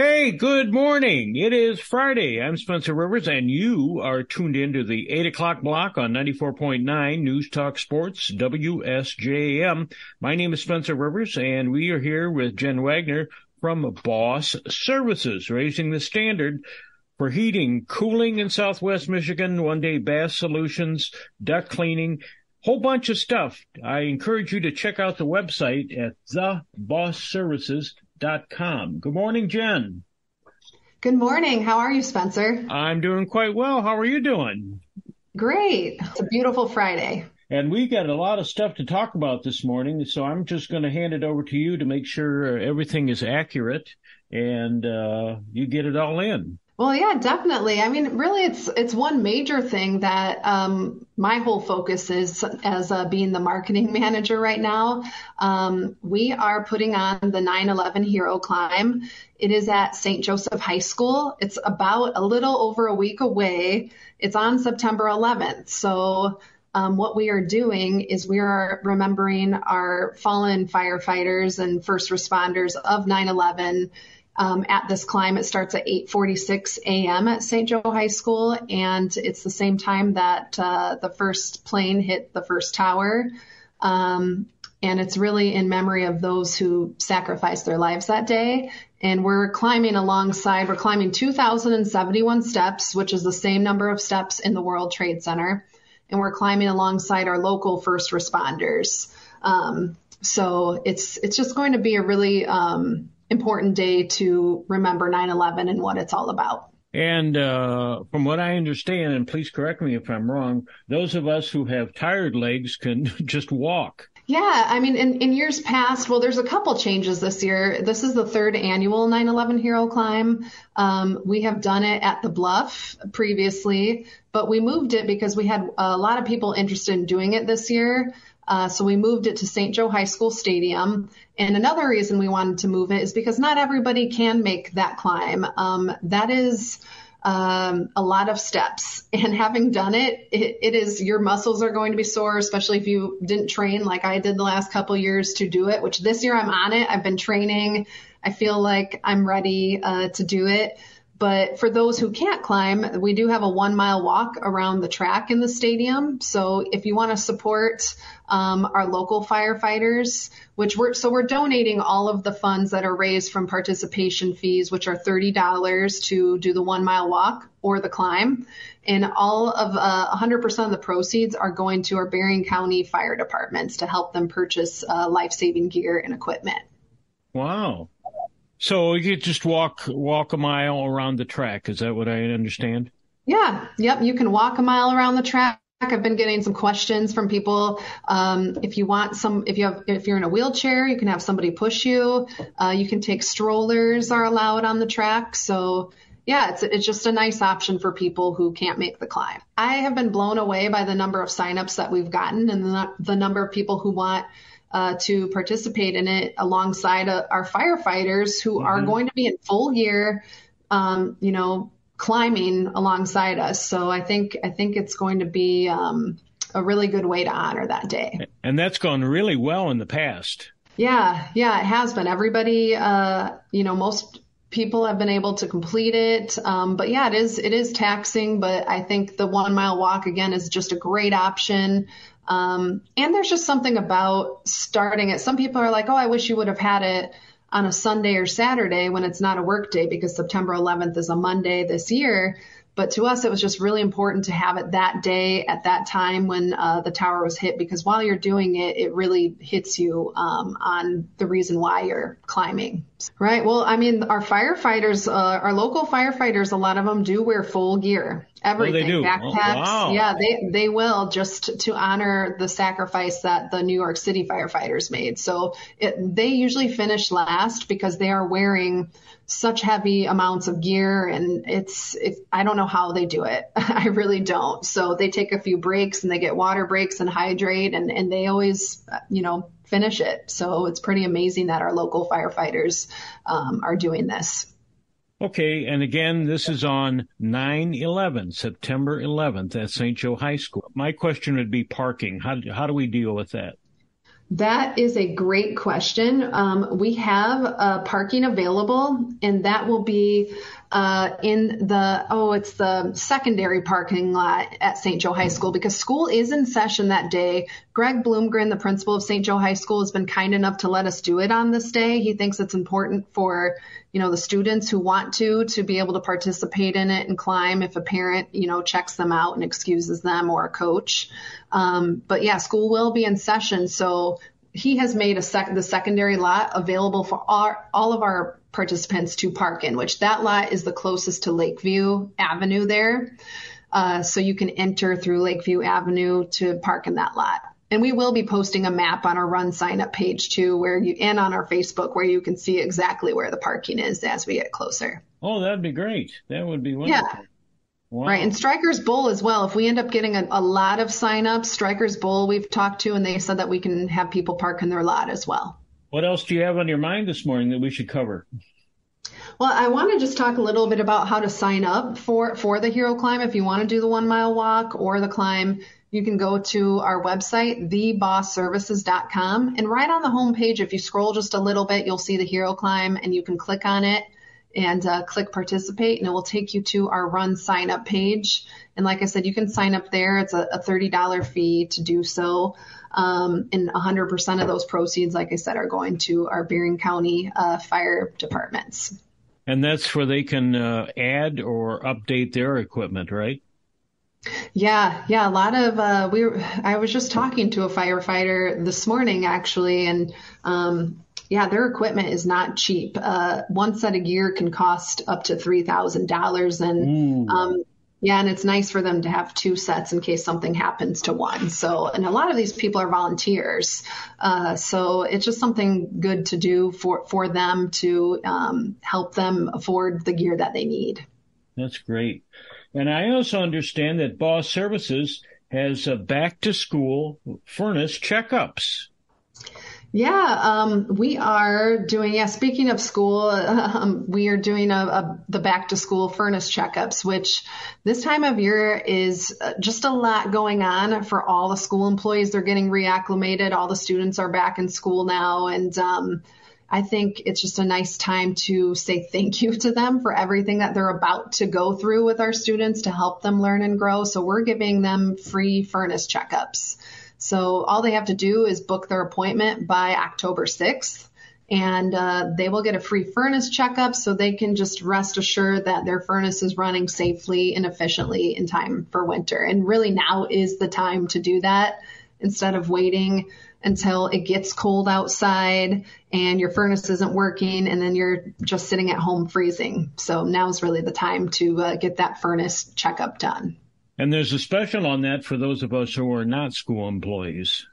Hey, good morning. It is Friday. I'm Spencer Rivers, and you are tuned in to the 8 o'clock block on 94.9 News Talk Sports, WSJM. My name is Spencer Rivers, and we are here with Jen Wagner from Boss Services, raising the standard for heating, cooling in Southwest Michigan, one day bath solutions, duct cleaning, whole bunch of stuff. I encourage you to check out the website at thebossservices.com. Good morning, Jen. Good morning. How are you, Spencer? I'm doing quite well. How are you doing? Great. It's a beautiful Friday. And we've got a lot of stuff to talk about this morning, so I'm just going to hand it over to you to make sure everything is accurate and uh, you get it all in. Well, yeah, definitely. I mean, really, it's it's one major thing that um, my whole focus is as uh, being the marketing manager right now. Um, we are putting on the 9/11 Hero Climb. It is at St. Joseph High School. It's about a little over a week away. It's on September 11th. So. Um, what we are doing is we are remembering our fallen firefighters and first responders of 9 11 um, at this climb. It starts at 8:46 a.m. at St. Joe High School, and it's the same time that uh, the first plane hit the first tower. Um, and it's really in memory of those who sacrificed their lives that day. And we're climbing alongside, we're climbing 2,071 steps, which is the same number of steps in the World Trade Center. And we're climbing alongside our local first responders. Um, so it's it's just going to be a really um, important day to remember 9/11 and what it's all about. And uh, from what I understand, and please correct me if I'm wrong, those of us who have tired legs can just walk. Yeah, I mean, in, in years past, well, there's a couple changes this year. This is the third annual 9/11 Hero Climb. Um, we have done it at the Bluff previously, but we moved it because we had a lot of people interested in doing it this year. Uh, so we moved it to St. Joe High School Stadium. And another reason we wanted to move it is because not everybody can make that climb. Um, that is um, a lot of steps. And having done it, it, it is your muscles are going to be sore, especially if you didn't train like I did the last couple years to do it. Which this year I'm on it. I've been training. I feel like I'm ready uh, to do it. But for those who can't climb, we do have a one mile walk around the track in the stadium. So if you want to support um, our local firefighters, which we're so we're donating all of the funds that are raised from participation fees, which are thirty dollars to do the one mile walk or the climb, and all of uh, 100% of the proceeds are going to our Berrien County fire departments to help them purchase uh, life saving gear and equipment. Wow. So you just walk walk a mile around the track. Is that what I understand? Yeah. Yep. You can walk a mile around the track. I've been getting some questions from people. Um, if you want some, if you have, if you're in a wheelchair, you can have somebody push you. Uh, you can take strollers are allowed on the track. So yeah, it's it's just a nice option for people who can't make the climb. I have been blown away by the number of signups that we've gotten and the, the number of people who want uh, to participate in it alongside uh, our firefighters who mm-hmm. are going to be in full gear, um, you know, climbing alongside us. So I think I think it's going to be um, a really good way to honor that day. And that's gone really well in the past. Yeah, yeah, it has been. Everybody, uh, you know, most people have been able to complete it. Um, but yeah, it is it is taxing. But I think the one mile walk again is just a great option. Um, and there's just something about starting it. Some people are like, oh, I wish you would have had it on a Sunday or Saturday when it's not a work day because September 11th is a Monday this year. But to us, it was just really important to have it that day at that time when uh, the tower was hit because while you're doing it, it really hits you um, on the reason why you're climbing. Right. Well, I mean, our firefighters, uh, our local firefighters, a lot of them do wear full gear, everything, oh, backpacks. Oh, wow. Yeah, they they will just to honor the sacrifice that the New York City firefighters made. So it, they usually finish last because they are wearing such heavy amounts of gear and it's it, I don't know how they do it. I really don't. So they take a few breaks and they get water breaks and hydrate and and they always you know finish it. So it's pretty amazing that our local firefighters um, are doing this. Okay, and again, this is on 9-11, September 11th at St. Joe High School. My question would be parking. How, how do we deal with that? That is a great question. Um, we have uh, parking available, and that will be uh, in the oh, it's the secondary parking lot at St. Joe High School because school is in session that day. Greg Bloomgren, the principal of St. Joe High School, has been kind enough to let us do it on this day. He thinks it's important for you know the students who want to to be able to participate in it and climb if a parent you know checks them out and excuses them or a coach. Um, but yeah, school will be in session, so he has made a sec- the secondary lot available for our, all of our participants to park in, which that lot is the closest to Lakeview Avenue there. Uh, so you can enter through Lakeview Avenue to park in that lot. And we will be posting a map on our run sign up page too, where you, and on our Facebook where you can see exactly where the parking is as we get closer. Oh, that'd be great. That would be wonderful. Yeah. Wow. Right. And Strikers Bowl as well. If we end up getting a, a lot of signups, Strikers Bowl we've talked to and they said that we can have people park in their lot as well. What else do you have on your mind this morning that we should cover? Well, I want to just talk a little bit about how to sign up for, for the Hero Climb. If you want to do the one mile walk or the climb, you can go to our website, thebossservices.com. And right on the homepage, if you scroll just a little bit, you'll see the Hero Climb and you can click on it and uh, click participate and it will take you to our run sign up page. And like I said, you can sign up there. It's a, a $30 fee to do so. Um, and 100% of those proceeds, like I said, are going to our Berrien County uh, fire departments. And that's where they can uh, add or update their equipment, right? Yeah, yeah, a lot of uh, we. Were, I was just talking to a firefighter this morning, actually, and um, yeah, their equipment is not cheap. Uh, one set of gear can cost up to three thousand dollars, and um, yeah, and it's nice for them to have two sets in case something happens to one. So, and a lot of these people are volunteers, uh, so it's just something good to do for for them to um, help them afford the gear that they need. That's great, and I also understand that Boss Services has a back to school furnace checkups. Yeah, um, we are doing. Yeah, speaking of school, um, we are doing a, a, the back to school furnace checkups, which this time of year is uh, just a lot going on for all the school employees. They're getting reacclimated. All the students are back in school now, and um, I think it's just a nice time to say thank you to them for everything that they're about to go through with our students to help them learn and grow. So we're giving them free furnace checkups. So all they have to do is book their appointment by October 6th and uh, they will get a free furnace checkup so they can just rest assured that their furnace is running safely and efficiently in time for winter. And really now is the time to do that instead of waiting until it gets cold outside and your furnace isn't working and then you're just sitting at home freezing. So now is really the time to uh, get that furnace checkup done. And there's a special on that for those of us who are not school employees.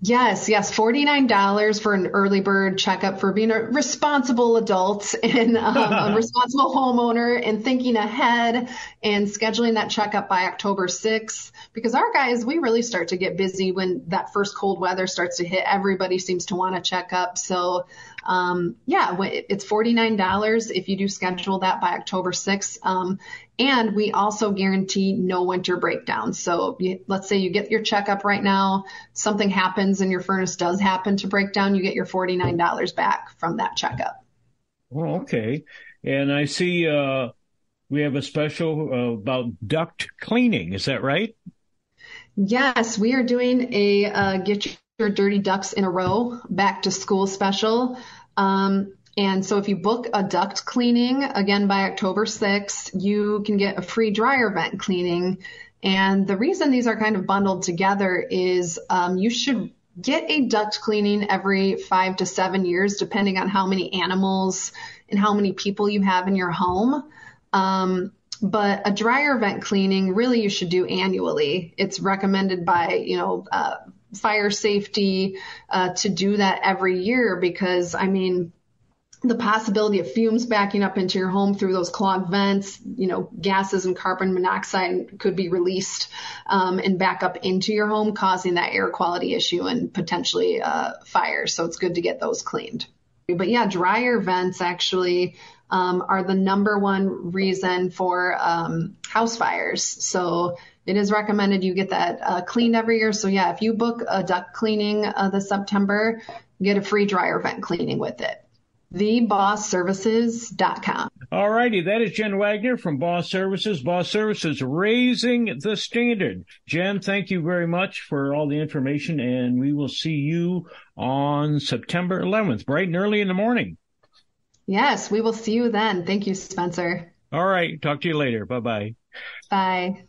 Yes, yes, $49 for an early bird checkup for being a responsible adult and um, a responsible homeowner and thinking ahead and scheduling that checkup by October 6th. Because our guys, we really start to get busy when that first cold weather starts to hit. Everybody seems to want to check up. So, um, yeah, it's $49 if you do schedule that by October 6th. Um, and we also guarantee no winter breakdowns. So you, let's say you get your checkup right now, something happens and your furnace does happen to break down, you get your $49 back from that checkup. Oh, okay. And I see uh, we have a special uh, about duct cleaning. Is that right? Yes, we are doing a uh, get your dirty ducks in a row back to school special. Um, and so if you book a duct cleaning, again by October 6th, you can get a free dryer vent cleaning. And the reason these are kind of bundled together is um, you should get a duct cleaning every five to seven years, depending on how many animals and how many people you have in your home. Um, but a dryer vent cleaning really you should do annually. It's recommended by, you know, uh, fire safety uh, to do that every year because, I mean, the possibility of fumes backing up into your home through those clogged vents, you know, gases and carbon monoxide could be released um, and back up into your home, causing that air quality issue and potentially uh, fire. So it's good to get those cleaned. But yeah, dryer vents actually um, are the number one reason for um, house fires. So it is recommended you get that uh, cleaned every year. So yeah, if you book a duct cleaning uh, this September, get a free dryer vent cleaning with it. TheBossServices.com. All righty, that is Jen Wagner from Boss Services. Boss Services raising the standard. Jen, thank you very much for all the information, and we will see you on September 11th, bright and early in the morning. Yes, we will see you then. Thank you, Spencer. All right. Talk to you later. Bye-bye. Bye.